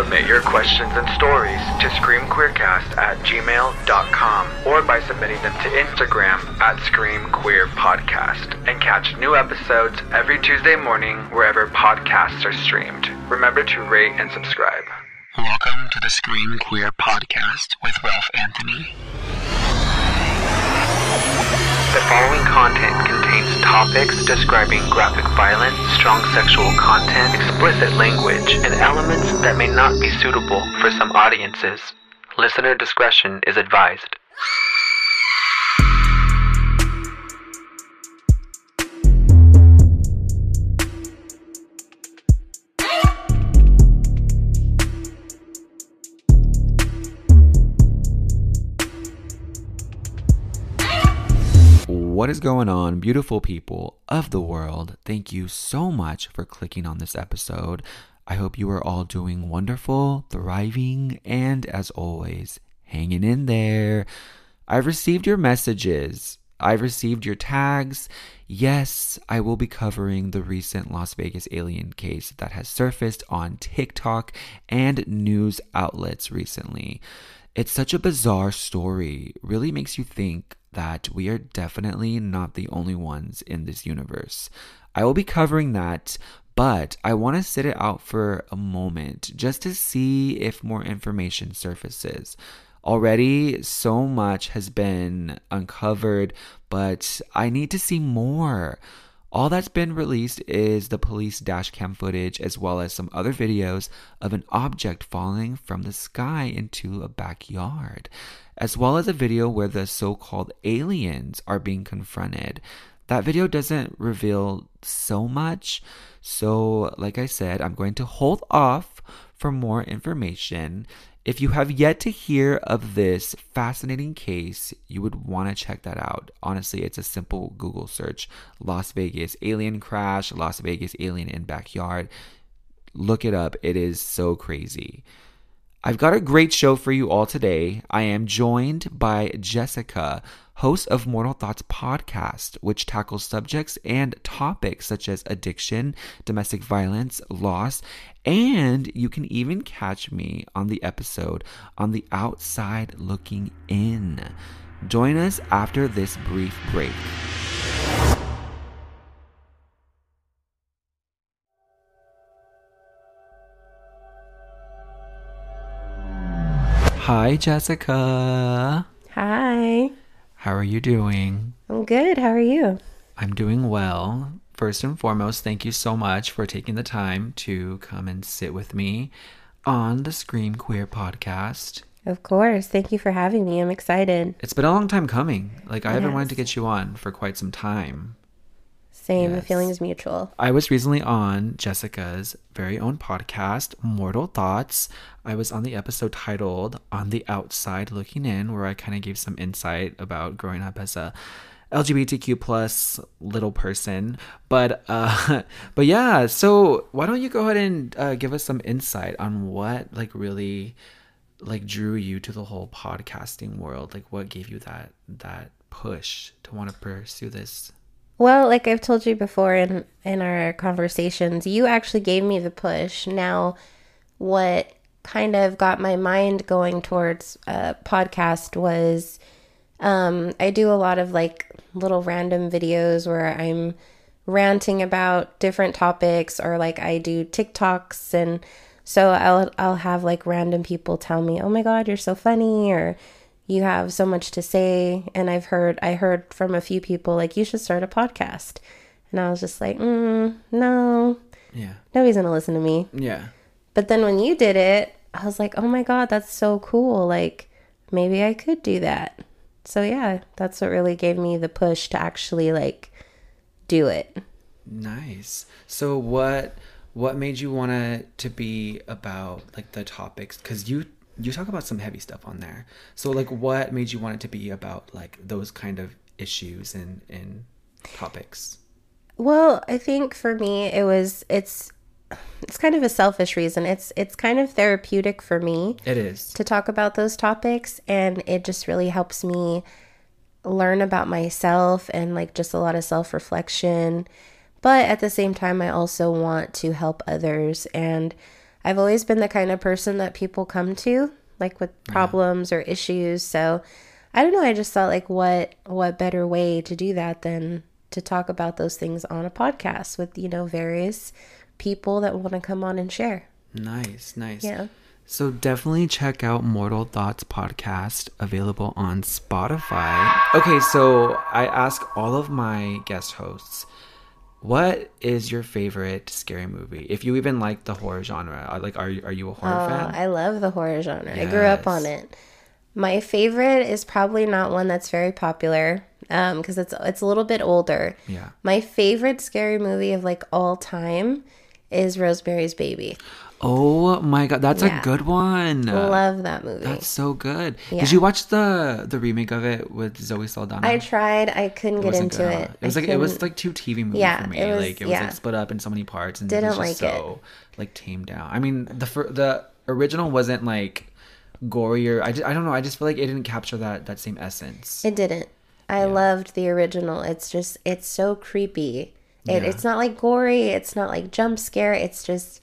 submit your questions and stories to screamqueercast at gmail.com or by submitting them to Instagram at screamqueerpodcast and catch new episodes every Tuesday morning wherever podcasts are streamed. Remember to rate and subscribe. Welcome to the Scream Queer Podcast with Ralph Anthony. The following content contains topics describing graphic violence, strong sexual content, explicit language, and elements that may not be suitable for some audiences. Listener discretion is advised. What is going on, beautiful people of the world? Thank you so much for clicking on this episode. I hope you are all doing wonderful, thriving, and as always, hanging in there. I've received your messages. I've received your tags. Yes, I will be covering the recent Las Vegas alien case that has surfaced on TikTok and news outlets recently. It's such a bizarre story, really makes you think that we are definitely not the only ones in this universe. I will be covering that, but I want to sit it out for a moment just to see if more information surfaces. Already, so much has been uncovered, but I need to see more. All that's been released is the police dashcam footage as well as some other videos of an object falling from the sky into a backyard, as well as a video where the so called aliens are being confronted. That video doesn't reveal so much, so, like I said, I'm going to hold off for more information. If you have yet to hear of this fascinating case, you would want to check that out. Honestly, it's a simple Google search Las Vegas alien crash, Las Vegas alien in backyard. Look it up, it is so crazy. I've got a great show for you all today. I am joined by Jessica, host of Mortal Thoughts podcast, which tackles subjects and topics such as addiction, domestic violence, loss, and you can even catch me on the episode on the outside looking in. Join us after this brief break. Hi, Jessica. Hi. How are you doing? I'm good. How are you? I'm doing well. First and foremost, thank you so much for taking the time to come and sit with me on the Scream Queer podcast. Of course. Thank you for having me. I'm excited. It's been a long time coming. Like, I haven't wanted to get you on for quite some time. Same. The feeling is mutual. I was recently on Jessica's very own podcast, Mortal Thoughts. I was on the episode titled On the Outside Looking In, where I kind of gave some insight about growing up as a LGBTQ plus little person. But uh but yeah, so why don't you go ahead and uh, give us some insight on what like really like drew you to the whole podcasting world? Like what gave you that that push to want to pursue this? Well, like I've told you before in in our conversations, you actually gave me the push. Now, what kind of got my mind going towards a podcast was um, I do a lot of like little random videos where I'm ranting about different topics or like I do TikToks and so I'll I'll have like random people tell me, "Oh my god, you're so funny," or you have so much to say and I've heard I heard from a few people like you should start a podcast. And I was just like, mm, "No. Yeah. Nobody's to listen to me." Yeah. But then when you did it, I was like, "Oh my god, that's so cool. Like maybe I could do that." So yeah, that's what really gave me the push to actually like do it. Nice. So what what made you want to to be about like the topics cuz you you talk about some heavy stuff on there. So like what made you want it to be about like those kind of issues and and topics? Well, I think for me it was it's it's kind of a selfish reason. It's it's kind of therapeutic for me It is. to talk about those topics and it just really helps me learn about myself and like just a lot of self-reflection. But at the same time I also want to help others and I've always been the kind of person that people come to, like with problems or issues. So I don't know. I just thought like, what what better way to do that than to talk about those things on a podcast with you know various people that want to come on and share. Nice, nice. Yeah. So definitely check out Mortal Thoughts podcast available on Spotify. Okay, so I ask all of my guest hosts, what is your favorite scary movie? If you even like the horror genre, Uh, like are you are you a horror Oh, fan? I love the horror genre. I grew up on it. My favorite is probably not one that's very popular because it's it's a little bit older. yeah. My favorite scary movie of like all time is Rosemary's Baby. Oh my god, that's Yeah. a good one. I love that movie. That's so good. Yeah. Did you watch the the remake of it with Zoe Saldana? I tried. I couldn't get into good, it. It was I like it was like two TV movies Yeah, for me. it was- like it was like split up in so many parts and Didn't it was just like it. so like tamed down. I mean the the original wasn't like gorier. I, just, I don't know. I just feel like it didn't capture that that same essence. It didn't. I loved the original. It's just it's so creepy. It. It's not like gory. It's not like jump scare. It's just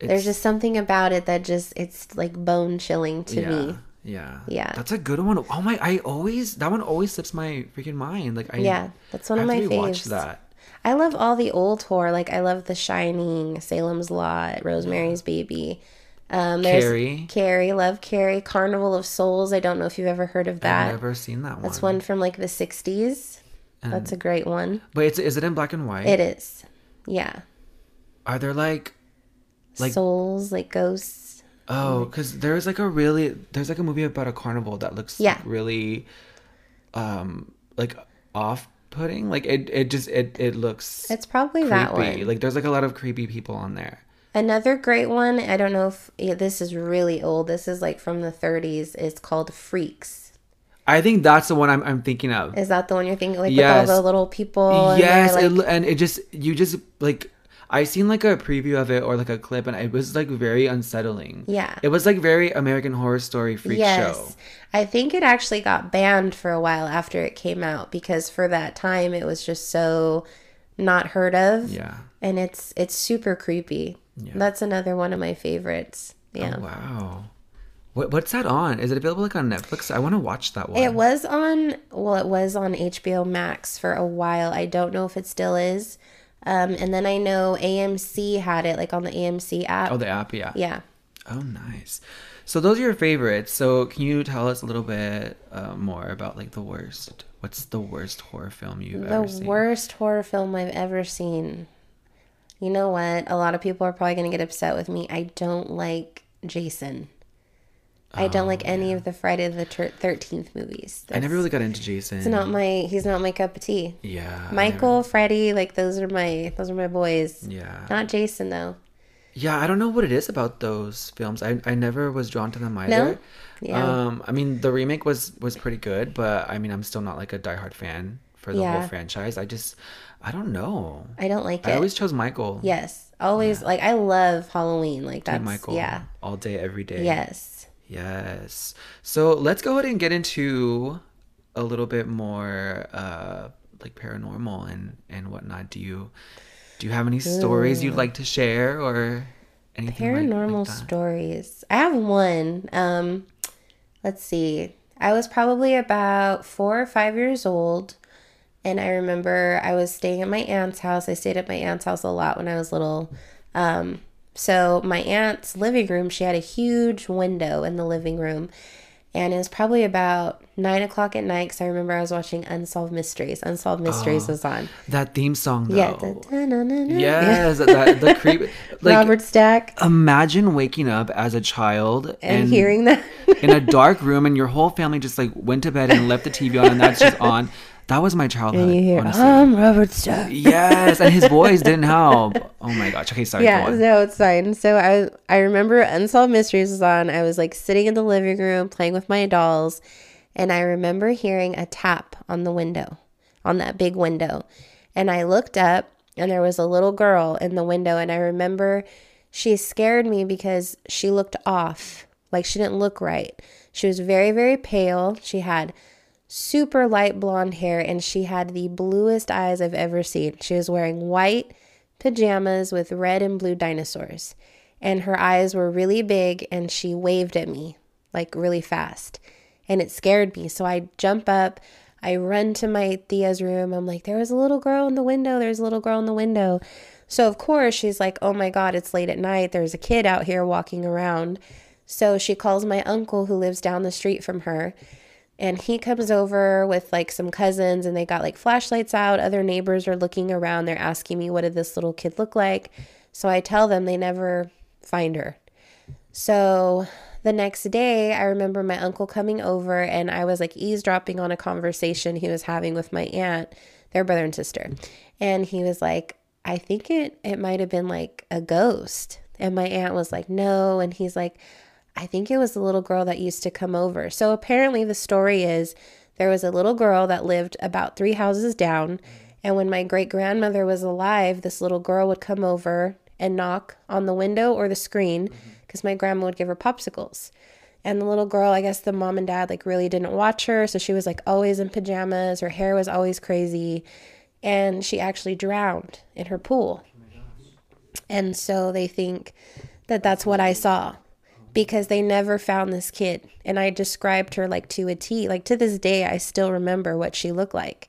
there's just something about it that just it's like bone chilling to yeah. me. Yeah. Yeah. That's a good one. Oh my! I always that one always slips my freaking mind. Like I Yeah, that's one I of my faves. that. I love all the old horror. Like I love The Shining, Salem's Lot, Rosemary's Baby. Um, there's Carrie. Carrie, love Carrie. Carnival of Souls. I don't know if you've ever heard of that. I've never seen that one. That's one from like the '60s. That's a great one. But it's is it in black and white? It is. Yeah. Are there like Like- Souls, like ghosts. Oh, because there's like a really there's like a movie about a carnival that looks Yeah. like really, um, like off putting. Like it it just it it looks It's probably that creepy. one. Like there's like a lot of creepy people on there. Another great one. I don't know if yeah, this is really old. This is like from the 30s. It's called Freaks. I think that's the one I'm I'm thinking of. Is that the one you're thinking? Like Yes. with all the little people. yes, they're, it, and it just you just like I seen like a preview of it or like a clip, and it was like very unsettling. Yeah. it was like very American Horror Story freak show. I think it actually got banned for a while after it came out because for that time it was just so not heard of. Yeah. And it's it's super creepy. Yeah. That's another one of my favorites. Oh, yeah. Oh, wow. What, what's that on? Is it available like on Netflix? I want to watch that one. It was on well, it was on HBO Max for a while. I don't know if it still is. Um, and then I know AMC had it like on the AMC app. Oh, the app, yeah. yeah. Oh, nice. So those are your favorites. So can you tell us a little bit uh, more about like the worst? What's the worst horror film you've The ever seen? The worst horror film I've ever seen. You know what? A lot of people are probably going to get upset with me. I don't like Jason. I don't like any of the Friday the 13th movies. Oh, I never really got into Jason. It's not my he's not my cup of tea. Yeah. Michael, Freddy, like those are my those are my boys. yeah. Not Jason though. Yeah, I don't know what it is about those films. I, I never was drawn to them either. No? Yeah. Um, I mean, the remake was was pretty good, but I mean, I'm still not like a diehard fan for the Yeah. whole franchise. I just, I don't know. I don't like I it. I always chose Michael. yes. Always like I love Halloween. Like Team that's Michael. yeah. All day, every day. Yes. Yes. So let's go ahead and get into a little bit more uh like paranormal and and whatnot. Do you do you have any stories you'd like to share or anything like- Paranormal like that? stories. I have one. Um, let's see. I was probably about four or five years old, and I remember I was staying at my aunt's house. I stayed at my aunt's house a lot when I was little. Um, so my aunt's living room, she had a huge window in the living room, and it was probably about nine o'clock at night. Because I remember I was watching Unsolved Mysteries. Unsolved Mysteries ah. was on. That theme song though. Yeah. the-. Yes, that the creep like Robert Stack imagine waking up as a child and hearing that. in a dark room and your whole family just like went to bed and left the TV on and that's just on. That was my childhood. and you hear, honestly. I'm Robert Stack. yes, and his voice didn't help. Oh my gosh. Okay, sorry. Yeah, no, it's fine. So I I remember Unsolved Mysteries was on. I was like sitting in the living room playing with my dolls, and I remember hearing a tap on the window, on that big window. And I looked up and there was a little girl in the window and I remember she scared me because she looked off. Like she didn't look right. She was very very pale. She had super light blonde hair and she had the bluest eyes I've ever seen. She was wearing white pajamas with red and blue dinosaurs. and her eyes were really big and she waved at me like really fast. And it scared me. So I jump up, I run to my Thea's room. I'm like, there was a little girl in the window. There's a little girl in the window. So, of course, she's like, oh my God, it's late at night. There's a kid out here walking around. So she calls my uncle who lives down the street from her. And he comes over with like some cousins and they got like flashlights out. Other neighbors are looking around. They're asking me, what did this little kid look like? So I tell them they never find her. So the next day, I remember my uncle coming over and I was like eavesdropping on a conversation he was having with my aunt, their brother and sister. And he was like, I think it it might have been like a ghost. And my aunt was like, "No." And he's like, "I think it was the little girl that used to come over." So apparently the story is there was a little girl that lived about 3 houses down, and when my great grandmother was alive, this little girl would come over and knock on the window or the screen mm-hmm. because my grandma would give her popsicles. And the little girl, I guess the mom and dad like really didn't watch her, so she was like always in pajamas, her hair was always crazy, and she actually drowned in her pool. And so they think that that's what I saw because they never found this kid. And I described her like to a T. Like to this day, I still remember what she looked like.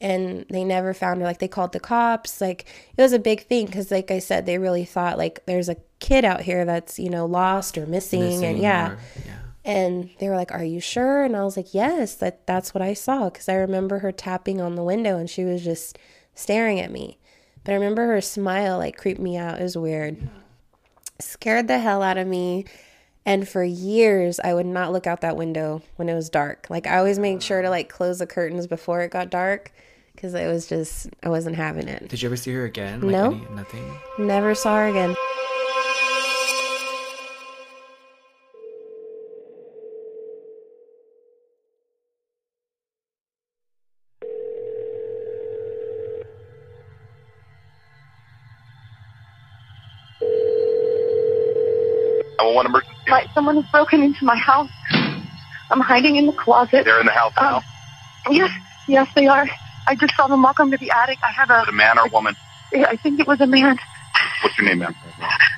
And they never found her. Like they called the cops. Like it was a big thing because, like I said, they really thought like there's a kid out here that's, you know, lost or missing. and yeah. or- yeah. And they were like, "Are you sure?" And I was like, "Yes, that that's what I saw because I remember her tapping on the window and she was just staring at me." But I remember her smile like creeped me out. It was weird. Scared the hell out of me. And for years, I would not look out that window when it was dark. Like I always made sure to like close the curtains before it got dark because it was just I wasn't having it. Did you ever see her again? Like No. Any, nothing. Never saw her again. I want emergency. Someone has broken into my house. I'm hiding in the closet. They're in the house now. Um, yes, yes, they are. I just saw them walk into the attic. I have Is it a a, man or a woman? I think it was a man, What's your name, ma'am?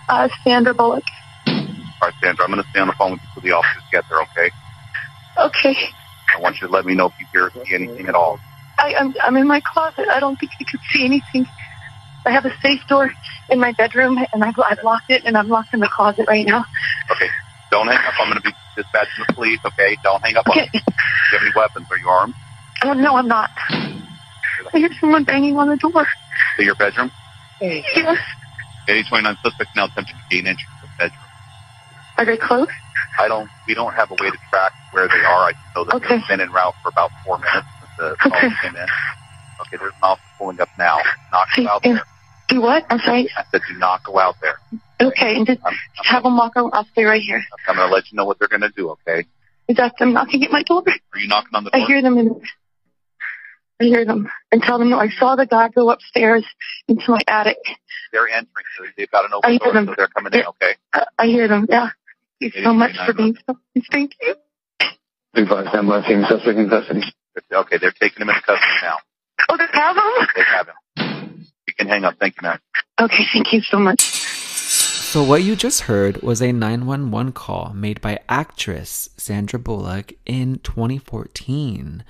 uh, Sandra Bullock. All right, Sandra, I'm going to stay on the phone with you till the officers get there, okay? Okay. I want you to let me know if you hear anything at all. I, I'm, I'm in my closet. I don't think you could see anything. I have a safe door in my bedroom, and I've, I've locked it, and I'm locked in the closet right now. Okay, don't hang up. I'm going to be dispatching the police, okay? Don't hang up on Okay. me. Do you have any weapons? Are you armed? Oh, uh, no, I'm not. I hear someone banging on the door. To your bedroom? Yes. 8029 suspects now attempting to gain entry to the bedroom. Are they close? I don't, we don't have a way to track where they are. I just know that Okay. they've been en route for about four minutes since the call Okay. came in. Okay, there's an officer pulling up now. Not go out there. Do what? I'm sorry. I said do not go out there. Okay, and just I'm, just have them walk over. I'll stay right here. I'm going to let you know what they're going to do, okay? Is that them knocking at my door? Are you knocking on the door? I hear them in. I hear them and tell them that I saw the guy go upstairs into my attic. They're entering. So they've got an I open hear door, them. so they're coming in, okay? I, I hear them. Yeah. Thank you so much for being so. Thank you. Advise I'm left suspect in custody. Okay, they're taking him into custody now. Oh, they have them. They have him. You can hang up. Thank you, ma'am. Okay, thank you so much. So, what you just heard was a 911 call made by actress Sandra Bullock in 2014.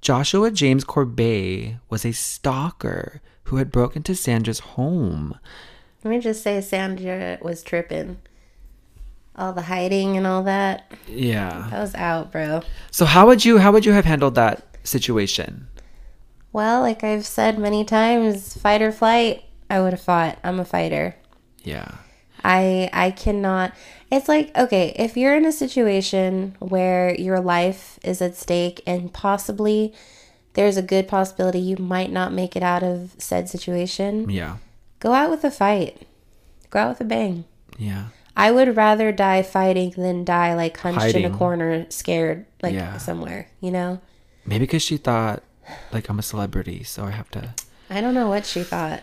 Joshua James Corbett was a stalker who had broken into Sandra's home. Let me just say, Sandra was tripping. All the hiding and all that. Yeah. That was out, bro. So, how would you how would you have handled that situation? Well, like I've said many times, fight or flight. I would have fought. I'm a fighter. Yeah. I I cannot. It's like okay, if you're in a situation where your life is at stake and possibly there's a good possibility you might not make it out of said situation, Yeah. go out with a fight. Go out with a bang. Yeah. I would rather die fighting than die like hunched in a corner, scared like Yeah. somewhere. You know. Maybe because she thought like I'm a celebrity, so I have to I don't know what she thought.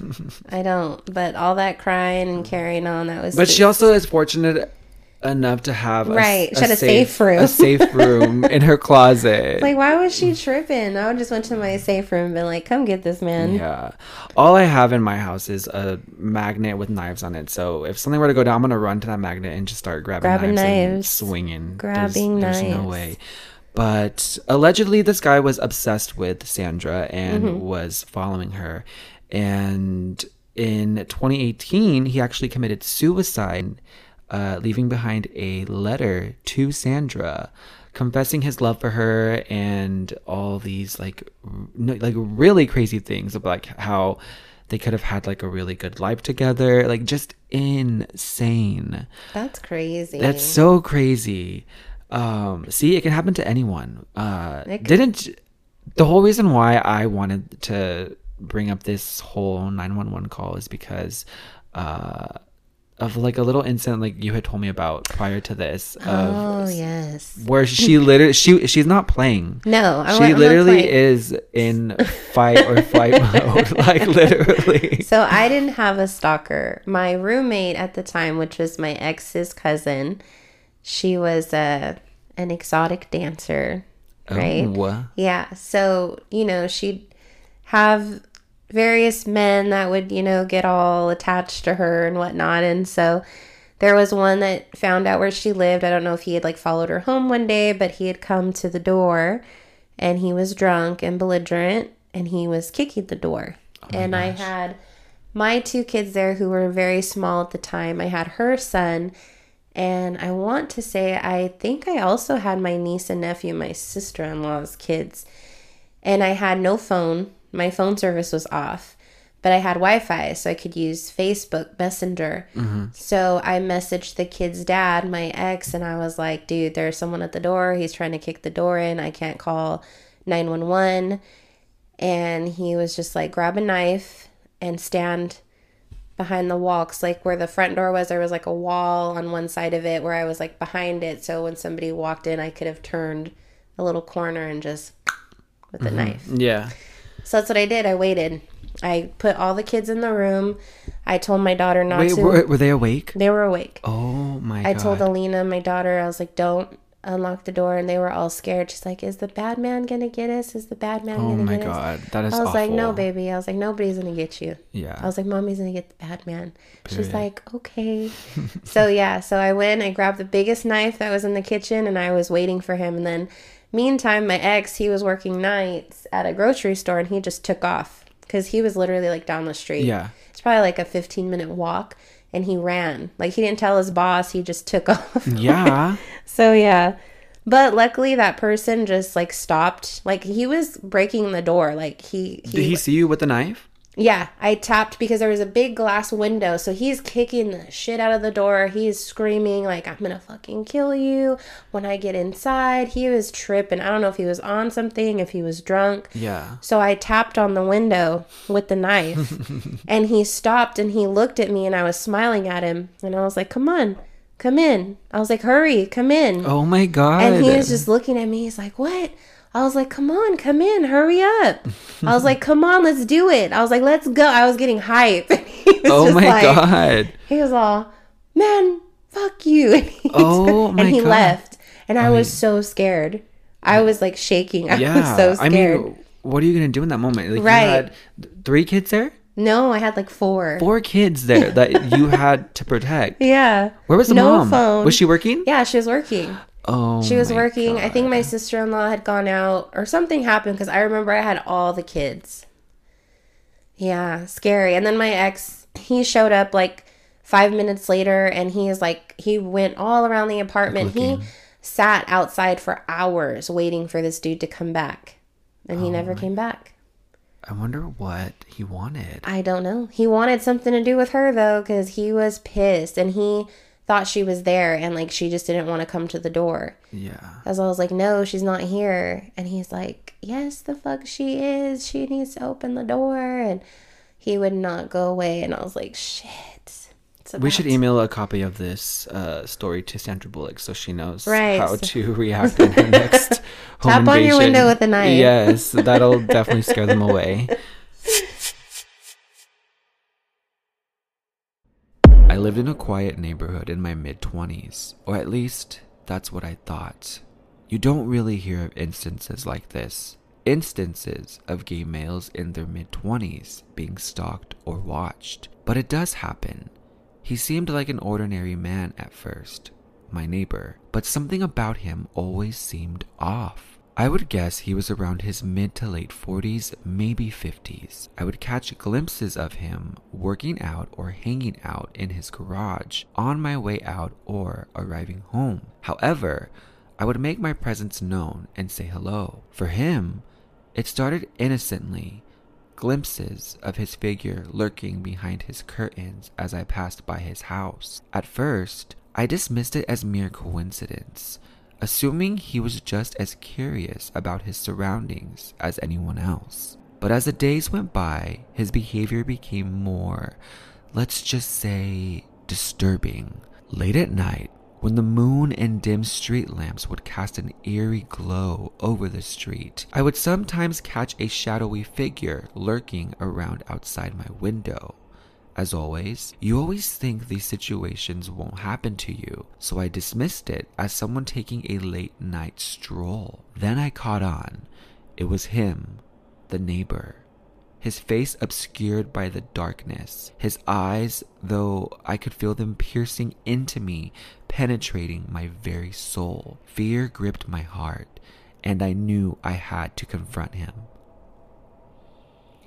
I don't. But all that crying and carrying on, that was. But she also is fortunate enough to have a, Right. She had a safe room. a safe room in her closet. Like, why was she tripping? I would just went to my safe room and been like, come get this man. Yeah. All I have in my house is a magnet with knives on it. So if something were to go down, I'm gonna run to that magnet and just start grabbing, Grabbing knives, and knives. swinging. Grabbing there's, There's no way. But allegedly, this guy was obsessed with Sandra and Mm-hmm. was following her. And in 2018, he actually committed suicide, uh, leaving behind a letter to Sandra, confessing his love for her and all these like, no, like really crazy things of like how they could have had like a really good life together, like just insane. That's crazy. That's so crazy. Um, see, it can happen to anyone. Uh, didn't the whole reason why I wanted to bring up this whole 911 call is because uh, of like a little incident like you had told me about prior to this of Oh, yes. where she literally she she's not playing. No, I she I'm literally is in fight or flight mode, like literally. So I didn't have a stalker. My roommate at the time, which was my ex's cousin, she was a an exotic dancer, right? Oh. Yeah. So, you know, she'd have various men that would, you know, get all attached to her and whatnot. And so there was one that found out where she lived. I don't know if he had like followed her home one day, but he had come to the door and he was drunk and belligerent and he was kicking the door. and I had my two kids there who were very small at the time. I had her son and I want to say, I think I also had my niece and nephew, my sister in law's kids. And I had no phone. My phone service was off, but I had Wi Fi, so I could use Facebook Messenger. Mm-hmm. So I messaged the kid's dad, my ex, and I was like, dude, there's someone at the door. He's trying to kick the door in. I can't call 911. And he was just like, grab a knife and stand behind the wall 'cause, like where the front door was there was like a wall on one side of it where i was like behind it. So when somebody walked in i could have turned a little corner and just with the mm-hmm. knife. Yeah. so that's what i did. I waited. I put all the kids in the room. I told my daughter not Wait, to were, were they awake? they were awake. Oh my i god. told alina my daughter i was like don't unlock the door and they were all scared she's like is the bad man gonna get us is the bad man Oh gonna get us Oh my god, that is I was like, no, baby. I was like, nobody's gonna get you. Yeah. I was like, mommy's gonna get the bad man. She's like, okay. so yeah, so I went. I grabbed the biggest knife that was in the kitchen, and I was waiting for him. And then, meantime, my ex, he was working nights at a grocery store, and he just took off because he was literally like down the street. Yeah. it's probably like a 15 minute walk, and he ran. Like he didn't tell his boss. He just took off. Yeah. So yeah. But luckily that person just like stopped. Like he was breaking the door. Like he, he Did he see you with the knife? Yeah, I tapped because there was a big glass window. So he's kicking the shit out of the door. He's screaming like I'm going to fucking kill you when I get inside. He was tripping. I don't know if he was on something, if he was drunk. Yeah. So I tapped on the window with the knife and he stopped and he looked at me and I was smiling at him and I was like, "Come on. Come in." I was like, "Hurry, come in." Oh my god. And he was just looking at me. He's like, "What?" I was like, "Come on, come in, hurry up." I was like, "Come on, let's do it." I was like, "Let's go." I was getting hyped. And he was Oh my like, god. He was all, "Man, fuck you." And he, Oh my and he God. left. And I was so scared. I was like shaking. I Yeah. was so I scared. mean, what are you gonna do in that moment? Like, Right. You had three kids there. no, I had like four. Four kids there that you had to protect. Yeah. Where was the no mom? phone. Was she working? Yeah, she was working. Oh. She was my working. I think my sister in law had gone out or something happened because I remember I had all the kids. Yeah, scary. And then my ex, he showed up like five minutes later and he is like, he went all around the apartment. He sat outside for hours waiting for this dude to come back. And he Oh never came back. I wonder what he wanted. I don't know. He wanted something to do with her though, because he was pissed and he thought she was there and like she just didn't want to come to the door. Yeah. As I was like, no, she's not here. And he's like, yes, the fuck she is. She needs to open the door. And he would not go away. And I was like, shit. We should email a copy of this uh, story to Sandra Bullock so she knows Right. how to react in her next home Tap on your window with a knife. Yes, that'll definitely scare them away. I lived in a quiet neighborhood in my mid 20s, or at least that's what I thought. You don't really hear of instances like this instances of gay males in their mid 20s being stalked or watched. But it does happen. He seemed like an ordinary man at first, my neighbor, but something about him always seemed off. I would guess he was around his mid to late 40s, maybe 50s. I would catch glimpses of him working out or hanging out in his garage on my way out or arriving home. However, I would make my presence known and say hello. For him, it started innocently, glimpses of his figure lurking behind his curtains as I passed by his house. At first, I dismissed it as mere coincidence, assuming he was just as curious about his surroundings as anyone else. But as the days went by, his behavior became more, let's just say, disturbing. Late at night, when the moon and dim street lamps would cast an eerie glow over the street, I would sometimes catch a shadowy figure lurking around outside my window. As always, you always think these situations won't happen to you, so I dismissed it as someone taking a late night stroll. Then I caught on. It was him, the neighbor his face obscured by the darkness. His eyes, though I could feel them piercing into me, penetrating my very soul. Fear gripped my heart, and I knew I had to confront him.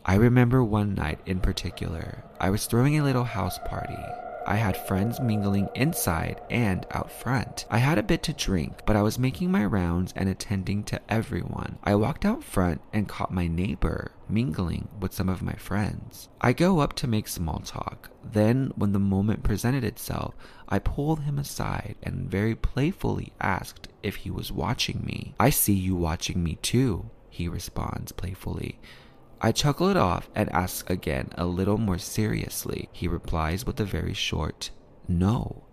I remember one night in particular, I was throwing a little house party I had friends mingling inside and out front. I had a bit to drink, but I was making my rounds and attending to everyone. I walked out front and caught my neighbor mingling with some of my friends. I go up to make small talk. Then, when the moment presented itself, I pulled him aside and very playfully asked if he was watching me. I see you watching me too, he responds playfully. I chuckle it off and ask again a little more seriously. He replies with a very short, No.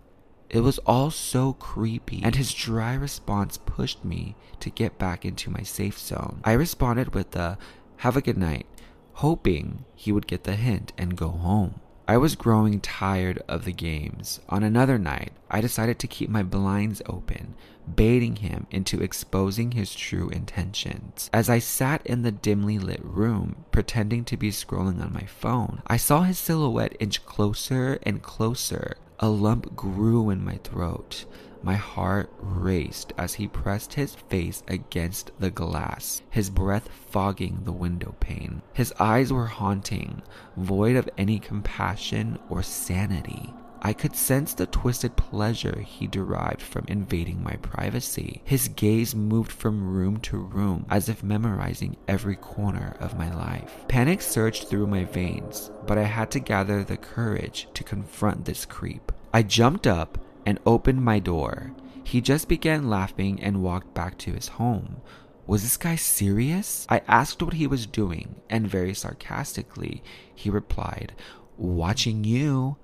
It was all so creepy, and his dry response pushed me to get back into my safe zone. I responded with a, Have a good night, hoping he would get the hint and go home. I was growing tired of the games. On another night, I decided to keep my blinds open, baiting him into exposing his true intentions. As I sat in the dimly lit room, pretending to be scrolling on my phone, I saw his silhouette inch closer and closer. A lump grew in my throat. My heart raced as he pressed his face against the glass, his breath fogging the window pane. His eyes were haunting, void of any compassion or sanity. I could sense the twisted pleasure he derived from invading my privacy. His gaze moved from room to room as if memorizing every corner of my life. Panic surged through my veins, but I had to gather the courage to confront this creep. I jumped up and opened my door. He just began laughing and walked back to his home. Was this guy serious? I asked what he was doing, and very sarcastically, he replied, Watching you.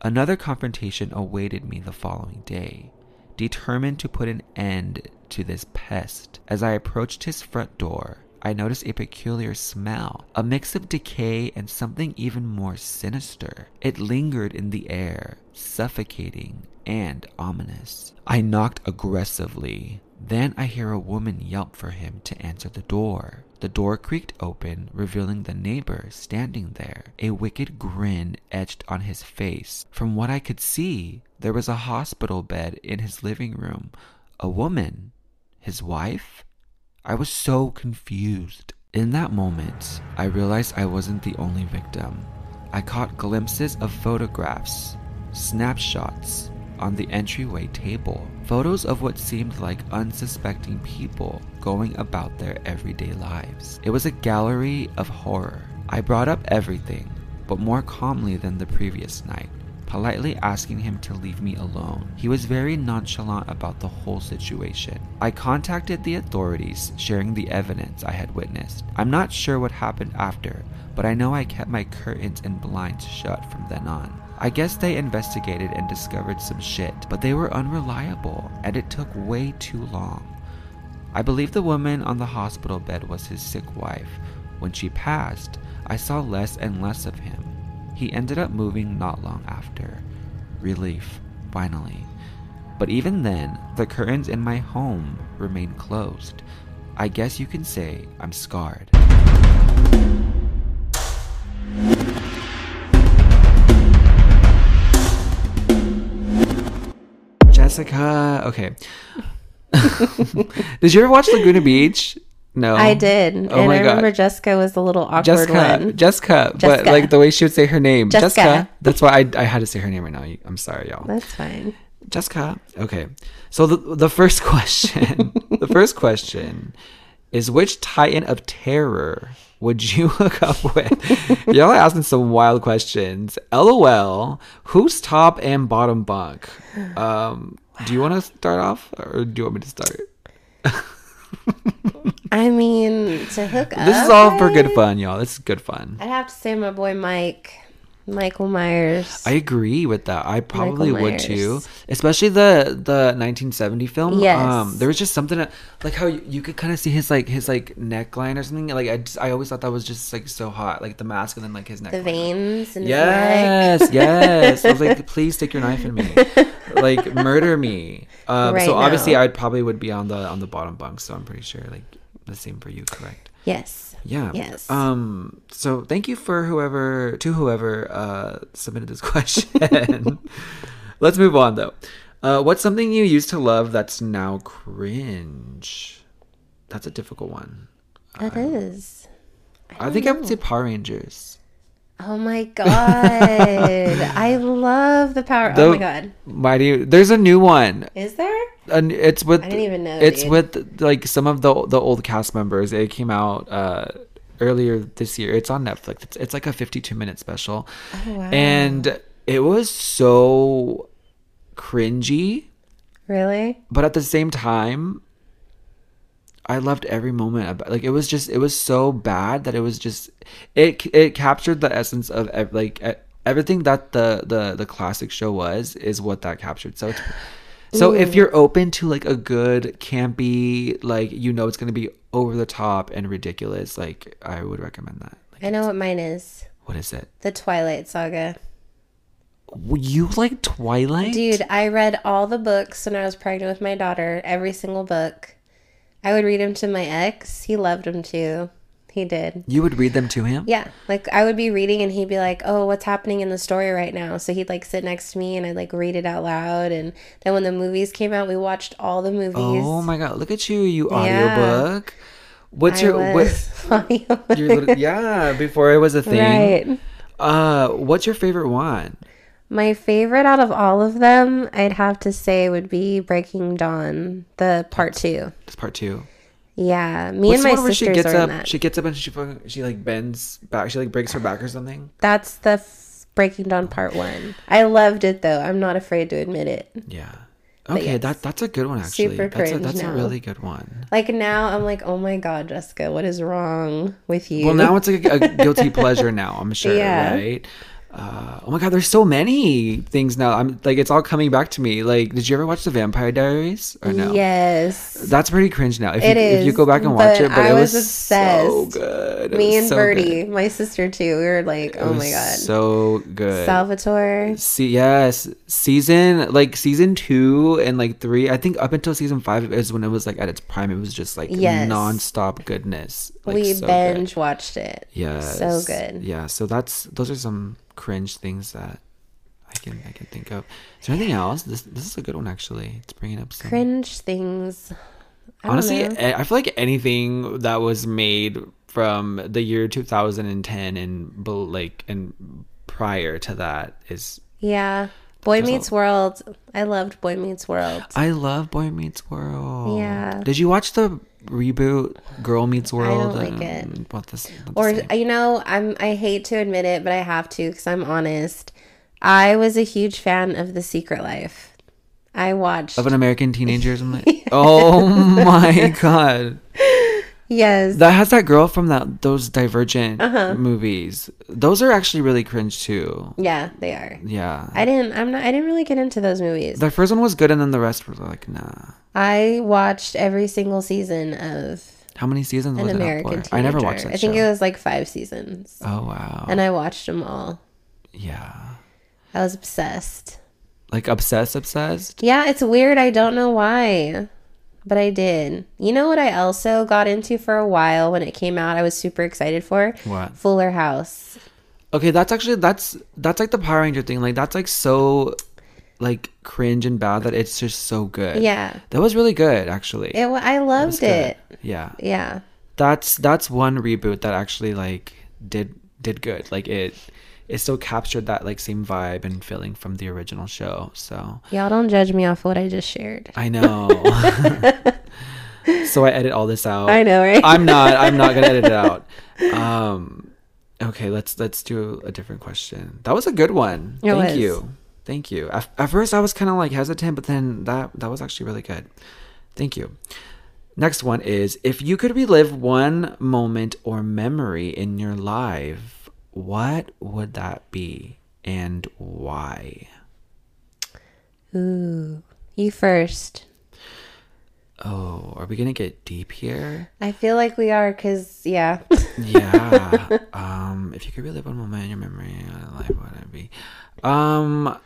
Another confrontation awaited me the following day. Determined to put an end to this pest, as I approached his front door, I noticed a peculiar smell, a mix of decay and something even more sinister. It lingered in the air, suffocating and ominous. I knocked aggressively. Then I hear a woman yelp for him to answer the door. The door creaked open, revealing the neighbor standing there, a wicked grin etched on his face. From what I could see, there was a hospital bed in his living room. A woman? His wife? I was so confused. In that moment, I realized I wasn't the only victim. I caught glimpses of photographs, snapshots on the entryway table, photos of what seemed like unsuspecting people going about their everyday lives. It was a gallery of horror. I brought up everything, but more calmly than the previous night politely asking him to leave me alone. He was very nonchalant about the whole situation. I contacted the authorities, sharing the evidence I had witnessed. I'm not sure what happened after, but I know I kept my curtains and blinds shut from then on. I guess they investigated and discovered some shit, but they were unreliable, and it took way too long. I believe the woman on the hospital bed was his sick wife. When she passed, I saw less and less of him. He ended up moving not long after. relief, finally. But even then, the curtains in my home remain closed. I guess you can say I'm scarred. Jessica, okay. Did you ever watch Laguna Beach? No. I did. Oh and my I God. remember Jessica was the little awkward Jessica, one. Jessica, Jessica, but like the way she would say her name, Jessica. Jessica. That's why I, I had to say her name right now. I'm sorry, y'all. That's fine. Jessica. Okay. So the the first question, the first question is which Titan of Terror would you hook up with? Y'all are asking some wild questions. LOL. Who's top and bottom bunk? Um, do you want to start off, or do you want me to start? I mean, to hook up. This is all for good fun, y'all. This is good fun. I'd have to say my boy Mike, Michael Myers. I agree with that. I probably would too, especially the the 1970 film. Yes. Um, there was just something that, like how you, you could kind of see his like his like neckline or something. Like I, just, I always thought that was just like so hot, like the mask and then like his neck. the veins. Yes, yes. I was like, please stick your knife in me, like murder me. Um, Right so obviously, now. I probably would be on the on the bottom bunk. So I'm pretty sure like the same for you, correct? Yes. Yeah. Yes. Um. So thank you for whoever to whoever uh submitted this question. Let's move on though. Uh, what's something you used to love that's now cringe? That's a difficult one. It is. I, think I would say Power Rangers. Oh my god. I love the power. The oh my god. Mighty. There's a new one. Is there? And it's with. I didn't even know, It's dude. with like some of the the old cast members. It came out uh earlier this year. It's on Netflix. It's it's like a 52 minute special. Oh wow. and it was so cringy really? but at the same time i loved every moment about like it was just it was so bad that it was just it it captured the essence of ev- like everything that the the the classic show was is what that captured so it's so if you're open to like a good campy like you know it's gonna be over the top and ridiculous like i would recommend that like, I know what mine is. what is it The Twilight Saga. you like twilight Dude, I read all the books when I was pregnant with my daughter, every single book. I would read them to my ex. He loved them too. He did. you would read them to him Yeah, like I would be reading and he'd be like, "Oh, what's happening in the story right now?" So he'd like sit next to me and I'd like read it out loud. And then when the movies came out, we watched all the movies. Oh my god! Look at you, you Yeah. audiobook. What's I your what? Your little, yeah, before it was a thing. right? Uh, what's your favorite one? My favorite out of all of them, I'd have to say, would be Breaking Dawn, the part two. It's part two. Yeah, me What's and my where she gets are in up? that. She gets up and she fucking, she like bends back. She like breaks her back or something. That's the f- Breaking Dawn part one. I loved it though. I'm not afraid to admit it. Yeah. Okay, yes. that that's a good one actually. Super that's a, cringe that's a really good one. Like now, I'm like, oh my god, Jessica, what is wrong with you? Well, now it's like a, a guilty pleasure. Now I'm sure, Yeah. right? Uh, oh my god, there's so many things now. I'm like, it's all coming back to me. Like, did you ever watch the Vampire Diaries or no? Yes. That's pretty cringe now. If It you if you go back and watch but it, but I it was, was so good. It Me and so Birdie, good. my sister too. We were like, oh my god, so good. Salvatore. See, yes, season like season two and like three. I think up until season five is when it was like at its prime. It was just like Yes. non-stop goodness. Like, we so good. binge watched it. Yes. so good. Yeah. So that's those are some cringe things that I can I can think of. Is there anything else? This this is a good one actually. It's bringing up some Cringe things. I honestly. I eh, I feel like anything that was made from the year 2010 and like and prior to that is. yeah. Boy There's a- Meets World. I loved Boy Meets World. I love Boy Meets World. Yeah. Did you watch the reboot Girl Meets World? I like it. What this? the Or same? you know, I'm I hate to admit it, but I have to because I'm honest. I was a huge fan of The Secret Life. I watched. of an American teenager or something. Oh my god. Yes. That has that girl from that those Divergent Uh-huh. movies. Those are actually really cringe too. yeah, they are. Yeah. I didn't. I'm not. I didn't really get into those movies. the first one was good and then the rest were like, nah. I watched every single season of How many seasons An was American it for? I never watched that I think show. it was like five seasons, Oh wow. and I watched them all. yeah. I was obsessed. Like obsessed, obsessed. Yeah, it's weird. I don't know why, but I did. You know what I also got into for a while when it came out? I was super excited for What? Fuller House. Okay, that's actually that's that's like the Power Ranger thing. Like that's like so like cringe and bad that it's just so good. Yeah. That was really good actually. It, I It loved good. it. Yeah. Yeah. That's that's one reboot that actually like did did good. Like it it still captured that like same vibe and feeling from the original show. So Y'all don't judge me off what I just shared. I know. so I edit all this out. I know, right? I'm not. I'm not gonna edit it out. Um, okay, let's let's do a different question. That was a good one. It Thank was. you. Thank you. At, at first, I was kind of like hesitant, but then that that was actually really good. Thank you. Next one is if you could relive one moment or memory in your life, what would that be and why? Ooh. You first. Oh, are we gonna get deep here? I feel like we are because, yeah. yeah. Um, if you could relive one moment in your memory, uh, like what would it be? Um,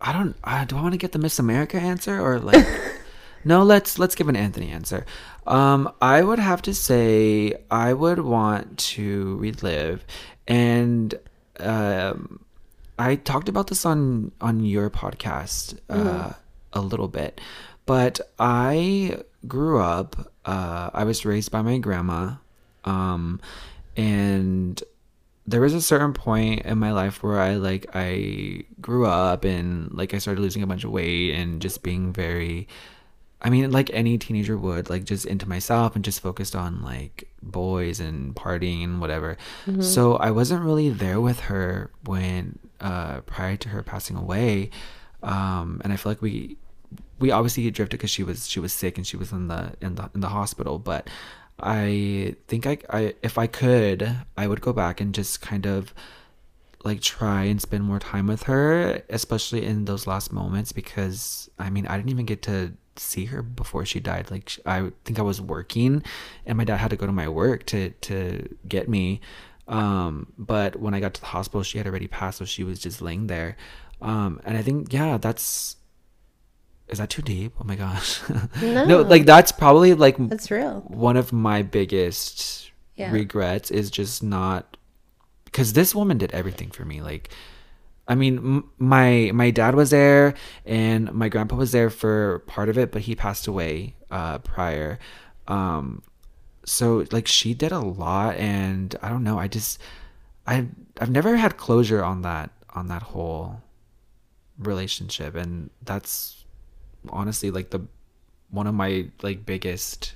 I don't. Uh, do I want to get the Miss America answer or like? no, let's let's give an Anthony answer. Um, I would have to say I would want to relive, and um, I talked about this on on your podcast uh, a little bit, but I grew up. Uh, I was raised by my grandma, um, and there was a certain point in my life where I like I grew up and like I started losing a bunch of weight and just being very I mean like any teenager would like just into myself and just focused on like boys and partying and whatever. So I wasn't really there with her when uh prior to her passing away. Um and I feel like we we obviously drifted because she was she was sick and she was in the in the in the hospital but i think I, I if i could i would go back and just kind of like try and spend more time with her especially in those last moments because i mean i didn't even get to see her before she died like i think i was working and my dad had to go to my work to to get me um but when i got to the hospital she had already passed so she was just laying there um and i think yeah that's is that too deep? Oh my gosh. No. no, like that's probably like That's real. one of my biggest Yeah. regrets is just not because this woman did everything for me. Like, I mean, m- my my dad was there and my grandpa was there for part of it, but he passed away uh, prior. Um, so like she did a lot, and I don't know. I just I I've never had closure on that on that whole relationship, and that's honestly like the one of my like biggest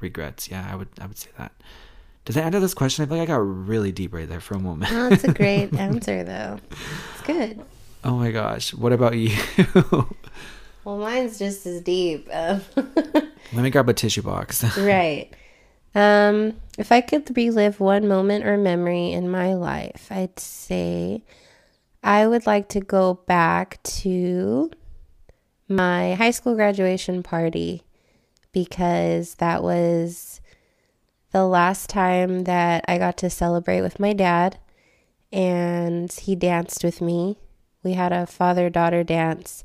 regrets. Yeah, I would I would say that. Does that answer this question? I feel like I got really deep right there for a moment. That's a great answer, though. It's good. oh my gosh. What about you? Well, mine's just as deep. Um, Let me grab a tissue box. right. Um, if I could relive one moment or memory in my life, I'd say I would like to go back to my high school graduation party because that was the last time that I got to celebrate with my dad and he danced with me. We had a father-daughter dance,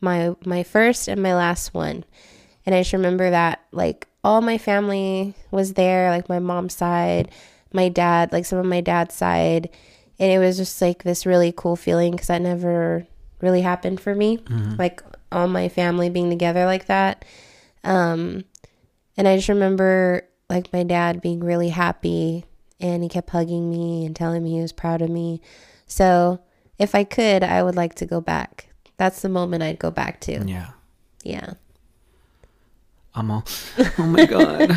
my my first and my last one. And I just remember that like all my family was there, like my mom's side, my dad, like some of my dad's side. And it was just like this really cool feeling because that never really happened for me. Like all my family being together like that. Um, and I just remember like my dad being really happy and he kept hugging me and telling me he was proud of me. So if I could, I would like to go back. That's the moment I'd go back to. yeah. Yeah. I'm all Oh my god.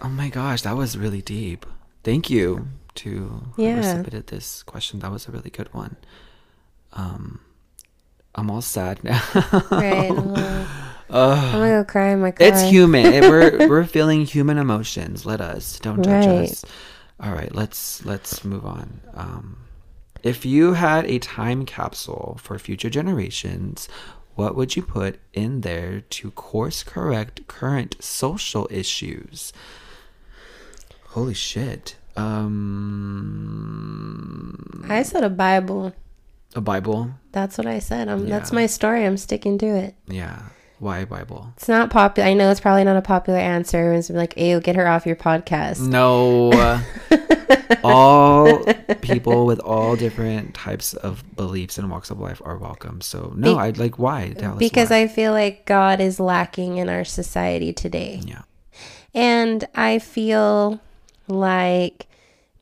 oh my gosh, that was really deep. Thank you to whoever Yeah. submitted this question. That was a really good one. Um I'm all sad now. Right. I'm gonna go cry in my car. It's human. It- we're we're feeling human emotions. Let us. Don't judge Right. us. All right, let's let's move on. Um, if you had a time capsule for future generations, what would you put in there to course correct current social issues? Holy shit. Um I said a Bible. A Bible? That's what I said. Um, That's my story. I'm sticking to it. Yeah. Why Bible? It's not popular. I know it's probably not a popular answer. Gonna like, "Ew, get her off your podcast." No. all people with all different types of beliefs and walks of life are welcome. So no, Be- I'd like why? Because why. I feel like God is lacking in our society today. Yeah. And I feel like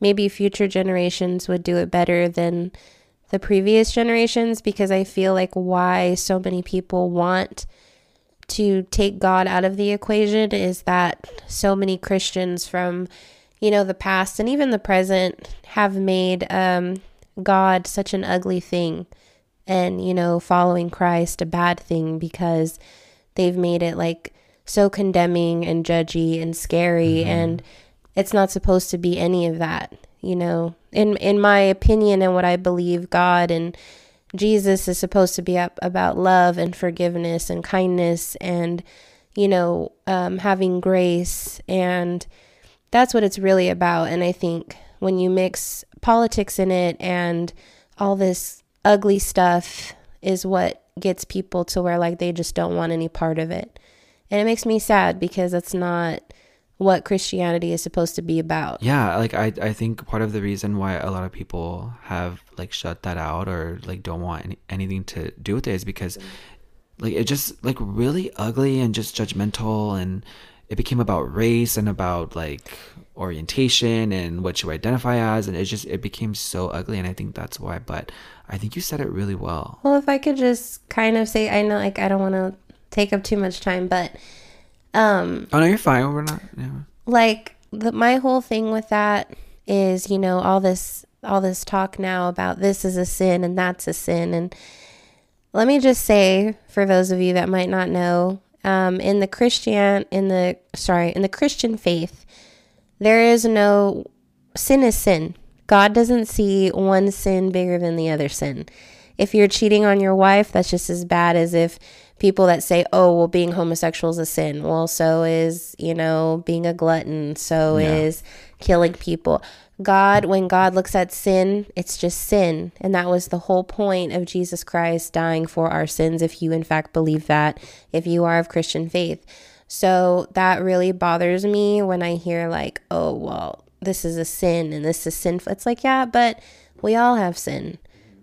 maybe future generations would do it better than the previous generations because I feel like why so many people want to take God out of the equation is that so many Christians from, you know, the past and even the present have made um, God such an ugly thing and, you know, following Christ a bad thing because they've made it like so condemning and judgy and scary and it's not supposed to be any of that you know? In in my opinion and what i believe god and jesus is supposed to be up about love and forgiveness and kindness and you know um, having grace. And that's what it's really about. And i think when you mix politics in it and all this ugly stuff is what gets people to where like they just don't want any part of it. And it makes me sad because that's not what Christianity is supposed to be about. Yeah, like I I think part of the reason why a lot of people have like shut that out or like don't want any, anything to do with it is because like it just like really ugly and just judgmental and it became about race and about like orientation and what you identify as and it just it became so ugly and I think that's why but I think you said it really well. Well, if I could just kind of say, I know, like, I don't want to take up too much time, but, um, Oh no, you're fine. We're not yeah. like, the, my whole thing with that is, you know, all this, all this talk now about this is a sin and that's a sin. And let me just say, for those of you that might not know, um, in the Christian, in the, sorry, in the Christian faith, there is no sin is sin. God doesn't see one sin bigger than the other sin. If you're cheating on your wife, that's just as bad as if people that say, oh, well, being homosexual is a sin. Well, so is, you know, being a glutton. So is killing people. God, when God looks at sin, it's just sin. And that was the whole point of Jesus Christ dying for our sins, if you in fact believe that, if you are of Christian faith. So that really bothers me when I hear, like, oh, well, this is a sin and this is sinful. It's like, yeah, but we all have sin.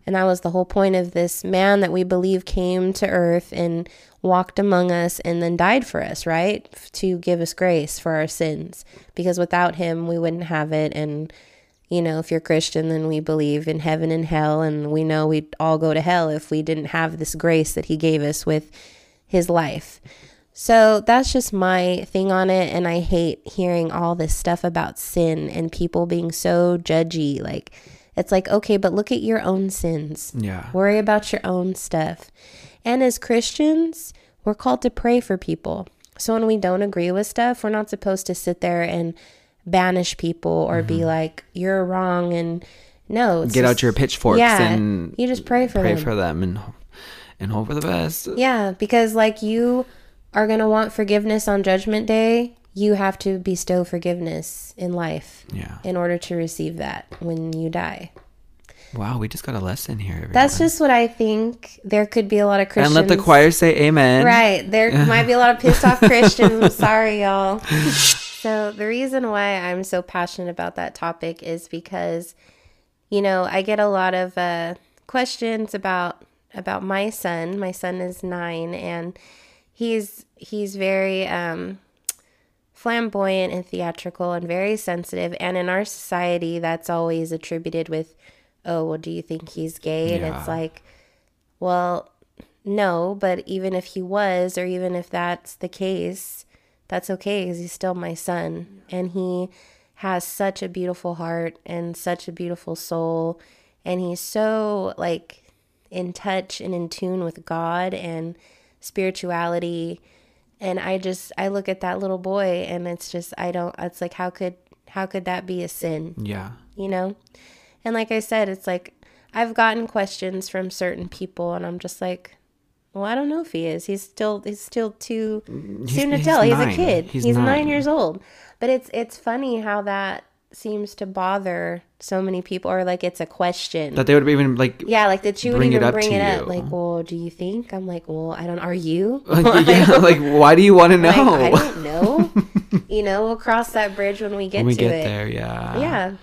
And that was the whole point of this man that we believe came to earth and walked among us and then died for us, right? To give us grace for our sins. Because without him, we wouldn't have it. And, you know, if you're Christian, then we believe in heaven and hell. And we know we'd all go to hell if we didn't have this grace that he gave us with his life. So that's just my thing on it. And I hate hearing all this stuff about sin and people being so judgy. Like, it's like, okay, but look at your own sins. Yeah. Worry about your own stuff. And as Christians, we're called to pray for people. So when we don't agree with stuff, we're not supposed to sit there and banish people or be mm-hmm. like, you're wrong. And no, it's Get out your pitchforks yeah, and you just pray for them. pray them. for them and and hope for the best. Yeah, because like you are going to want forgiveness on judgment day, you have to bestow forgiveness in life Yeah. in order to receive that when you die. Wow, we just got a lesson here. Everyone. That's just what I think. There could be a lot of Christians. and let the choir say amen. Right. There might be a lot of pissed off Christians. Sorry, y'all. So, the reason why I'm so passionate about that topic is because, you know, I get a lot of uh, questions about about my son. My son is nine, and he's he's very um, flamboyant and theatrical and very sensitive. And in our society, that's always attributed with, "Oh, well, do you think he's gay?" And it's like, well, no, but even if he was, or even if that's the case, that's okay because he's still my son. And he has such a beautiful heart and such a beautiful soul. And he's so like in touch and in tune with God and spirituality. And I just, I look at that little boy and it's just, I don't, it's like, how could, how could that be a sin? Yeah. you know? And like I said, it's like I've gotten questions from certain people and I'm just like, well, I don't know if he is. He's still he's still too mm, soon to he's tell. He's a kid. He's He's, nine. nine. years old. But it's it's funny how that seems to bother so many people, or like it's a question. That they would even like yeah, like that you would bring it even up bring it up. you. Like, well, do you think? I'm like, well, I don't. Are you? like, yeah, like why do you want to Like, know? I don't know. you know, we'll cross that bridge when we get when we to get it. there, yeah. Yeah.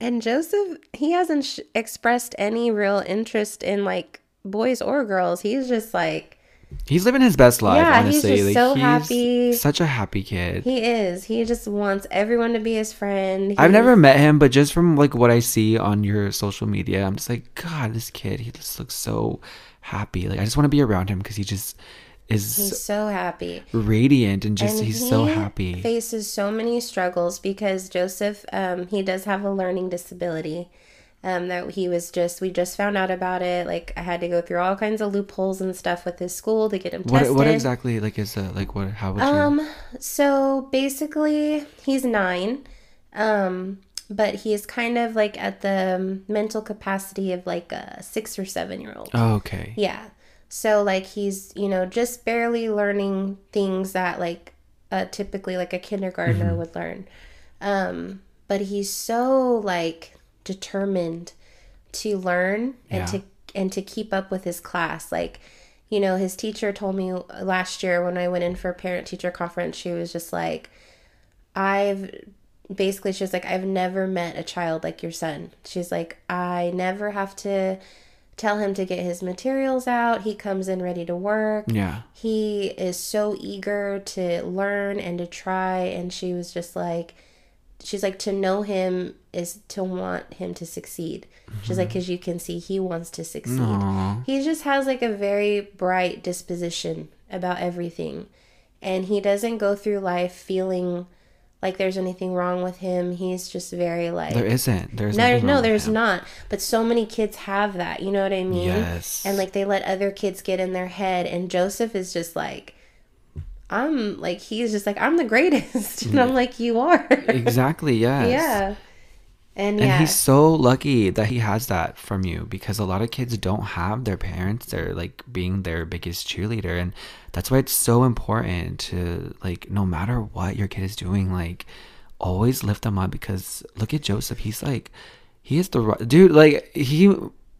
And Joseph, he hasn't sh- expressed any real interest in like boys or girls. He's just like, He's living his best life, Yeah, he's honestly. just like, so he's happy. Such a happy kid. he is. He just wants everyone to be his friend. I've He's- never met him, but just from like what I see on your social media, I'm just like, God, this kid, he just looks so happy. Like I just want to be around him because he just is He's so happy. radiant and just and he's so happy. he happy. Faces so many struggles because Joseph, um, he does have a learning disability. Um, that he was just, we just found out about it. Like I had to go through all kinds of loopholes and stuff with his school to get him What tested. what exactly like is the like what how would you Um, so basically, he's nine, um, but he's kind of like at the mental capacity of like a six or seven year old. Oh, okay. Yeah. So like he's you know just barely learning things that like uh, typically like a kindergartner Mm-hmm. would learn, um, but he's so like determined to learn and Yeah. to and to keep up with his class. Like you know his teacher told me last year when i went in for a parent teacher conference she was just like i've basically she's like i've never met a child like your son. She's like i never have to tell him to get his materials out. He comes in ready to work. Yeah. he is so eager to learn and to try. And she was just like she's like to know him is to want him to succeed she's like mm-hmm. because you can see he wants to succeed Aw. he just has like a very bright disposition about everything and he doesn't go through life feeling like there's anything wrong with him he's just very like There isn't. There's no, no, there's not. But so many kids have that. You know what I mean? Yes. And like they let other kids get in their head, and Joseph is just like, I'm like he's just like I'm the greatest, and I'm like you are. Exactly, yes. yeah. And And he's so lucky that he has that from you because a lot of kids don't have their parents they're like being their biggest cheerleader and that's why it's so important to like no matter what your kid is doing like always lift them up because look at Joseph he's like he is the dude like he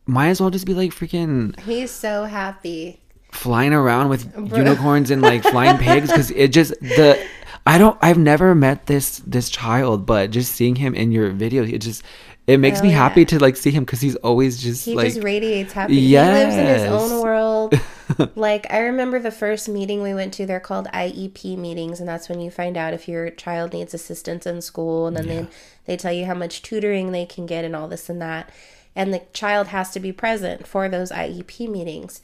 might as well just be like freaking he's so happy. Flying around with unicorns and like flying pigs because it just the I don't I've never met this this child but just seeing him in your video it just it makes Oh, me happy yeah. to like see him because he's always just He like just radiates happy. He lives in his own world. like I remember the first meeting we went to, they're called IEP meetings, and that's when you find out if your child needs assistance in school, and then they they tell you how much tutoring they can get and all this and that. And the child has to be present for those IEP meetings.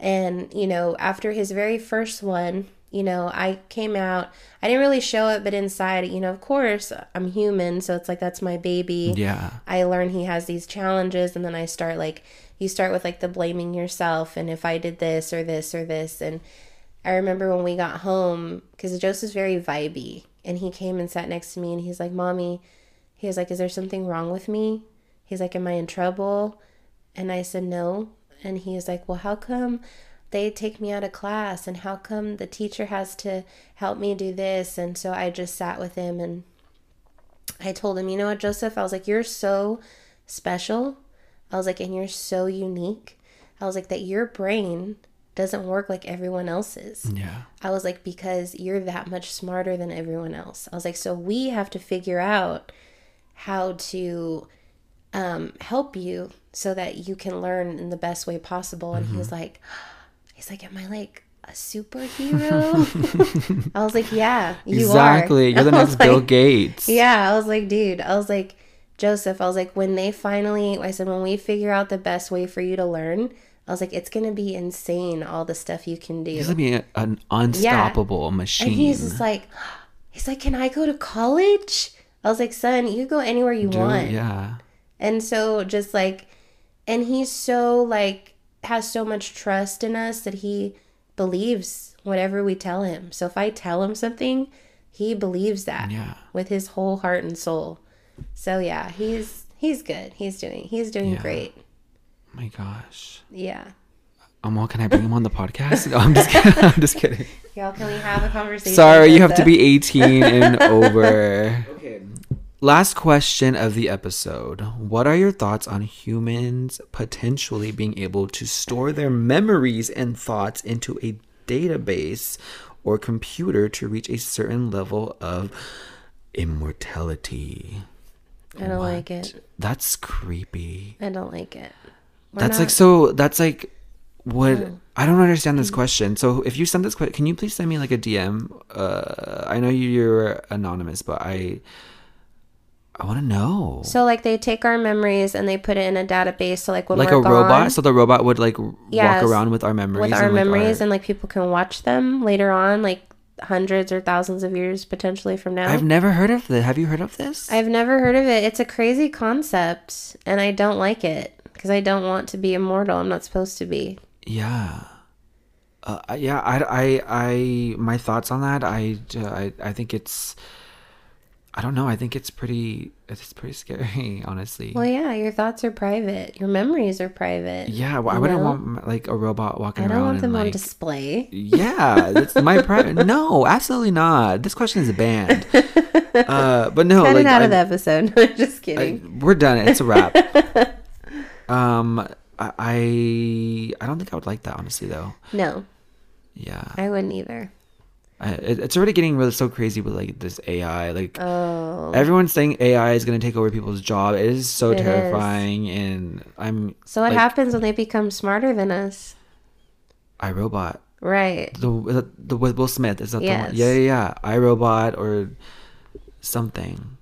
And, you know, after his very first one, you know, I came out, I didn't really show it, but inside, you know, of course, I'm human. So it's like, that's my baby. yeah I learn he has these challenges and then I start like you start with like the blaming yourself and if I did this or this or this and I remember when we got home cuz Joseph's very vibey and he came and sat next to me and he's like, "Mommy, he was like, is there something wrong with me?" He's like, "Am I in trouble?" And I said, "No." And he was like, "Well, how come they take me out of class and how come the teacher has to help me do this?" And so I just sat with him and I told him, you know what, Joseph? I was like, you're so special. I was like, and you're so unique. I was like, that your brain doesn't work like everyone else's. yeah I was like, because you're that much smarter than everyone else. I was like, so we have to figure out how to um, help you so that you can learn in the best way possible. And he was like, he's like, am I like a superhero? I was like, yeah, you exactly are. Exactly. You're the next Bill like, Gates yeah, I was like, dude, I was like, Joseph, I was like, when they finally, I said, when we figure out the best way for you to learn, I was like, it's gonna be insane all the stuff you can do. he's gonna be a- an unstoppable machine and he's just like, he's like, can I go to college? I was like, son, you go anywhere you Dude, want. yeah And so just like, and he's so like has so much trust in us that he believes whatever we tell him. So if I tell him something, he believes that Yeah. with his whole heart and soul. So yeah, he's he's good. He's doing he's doing Yeah. great. my gosh Yeah. um, well, can I bring him on the podcast? No, I'm just kidding. I'm just kidding. Y'all, can we have a conversation? Sorry, you have to be 18 and over. Last question of the episode. What are your thoughts on humans potentially being able to store their memories and thoughts into a database or computer to reach a certain level of immortality? I don't like it. That's creepy. I don't like it. We're That's like so. That's like what Oh. I don't understand Mm. this question. So if you send this question, can you please send me like a DM? Uh, I know you're anonymous, but I I want to know. So like they take our memories and they put it in a database. So like when like a gone, robot, so the robot would like Yes, walk around with our memories, with our and, like, memories, our- and like people can watch them later on, like hundreds or thousands of years potentially from now. I've never heard of this. Have you heard of this? I've never heard of it. It's a crazy concept, and I don't like it because I don't want to be immortal. I'm not supposed to be. Yeah. Uh, yeah, I, I, I, my thoughts on that, I, uh, I, I think it's, I don't know, I think it's pretty, it's pretty scary, honestly. Well, yeah, your thoughts are private. Your memories are private. yeah, well, I you wount know? want like a robot walking around. I don't around want and them on like, display. yeah, that's my private. no, absolutely not. This question is banned. Uh, but no, Cut like it out I- of the episode. I'm just I- kidding. we're done. It's a wrap. um, I, I, I don't think I would like that, honestly, though. no, Yeah. I wouldn't either. I, it's already getting really so crazy with like this AI. Like Oh, everyone's saying AI is gonna take over people's job. It is so It is. terrifying, and I'm so what like, happens when they become smarter than us? I, Robot. Right. The the, the with Will Smith is that the one? Yeah, yeah, yeah. I, Robot or something.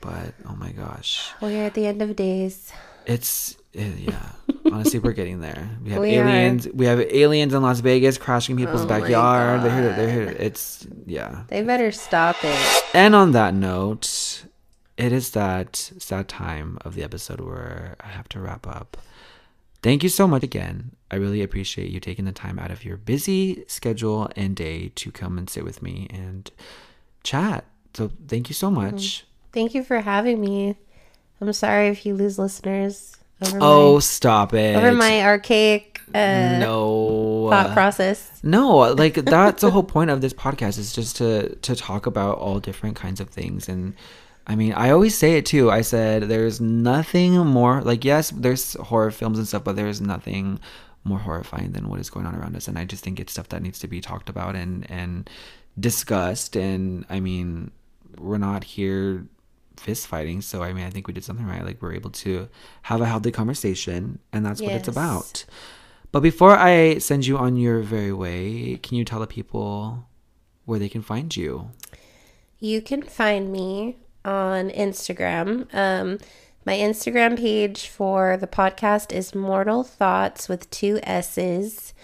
But oh my gosh, We're at the end of days. it's Eh, yeah. Honestly, we're getting there. We have We are. aliens. We have aliens in Las Vegas crashing people's Oh my backyard. They're here. They're here. It's yeah. They better stop it. And on that note, it is that sad time of the episode where I have to wrap up. Thank you so much again. I really appreciate you taking the time out of your busy schedule and day to come and sit with me and chat. So thank you so mm-hmm. much. Thank you for having me. I'm sorry if you lose listeners Oh, my, stop it. over my archaic uh, no. thought process. No, like that's the whole point of this podcast is just to to talk about all different kinds of things and I mean, I always say it too. I said there's nothing more like yes, there's horror films and stuff, but there's nothing more horrifying than what is going on around us and I just think it's stuff that needs to be talked about and and discussed and I mean, we're not here fist fighting, so I mean, I think we did something right. Like we're able to have a healthy conversation and that's what it's about. But before I send you on your very way, can you tell the people where they can find you? You can find me on Instagram. Um, my Instagram page for the podcast is Mortal Thoughts with two S's.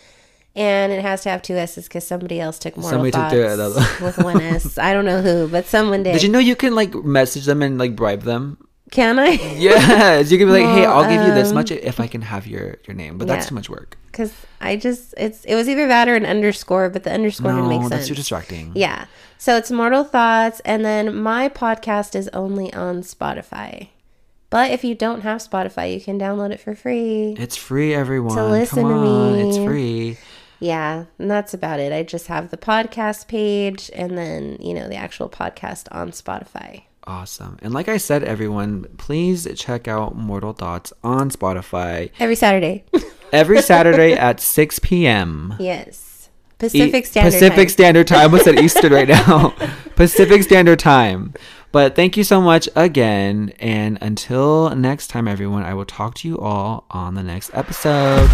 And it has to have two S's because somebody else took Mortal Somebody took Thoughts the- the- with one S. I don't know who, but someone did. Did you know you can like message them and like bribe them? Can I? Yes, you can be like, "Hey, I'll give you this much if I can have your your name." But that's yeah. too much work. Because I just it's it was either that or an underscore, but the underscore didn't make No, sense. that's too distracting. Yeah. So it's Mortal Thoughts, and then my podcast is only on Spotify. But if you don't have Spotify, you can download it for free. It's free, everyone. To listen Come to on, it's free. Yeah, and that's about it. I just have the podcast page and then, you know, the actual podcast on Spotify. Awesome. And like I said, everyone, please check out Mortal Thoughts on Spotify Every Saturday. every Saturday at 6 p.m. yes. Pacific E- Standard Pacific Time. Standard Time. What's at Eastern right now? Pacific Standard Time. But thank you so much again. And until next time, everyone, I will talk to you all on the next episode.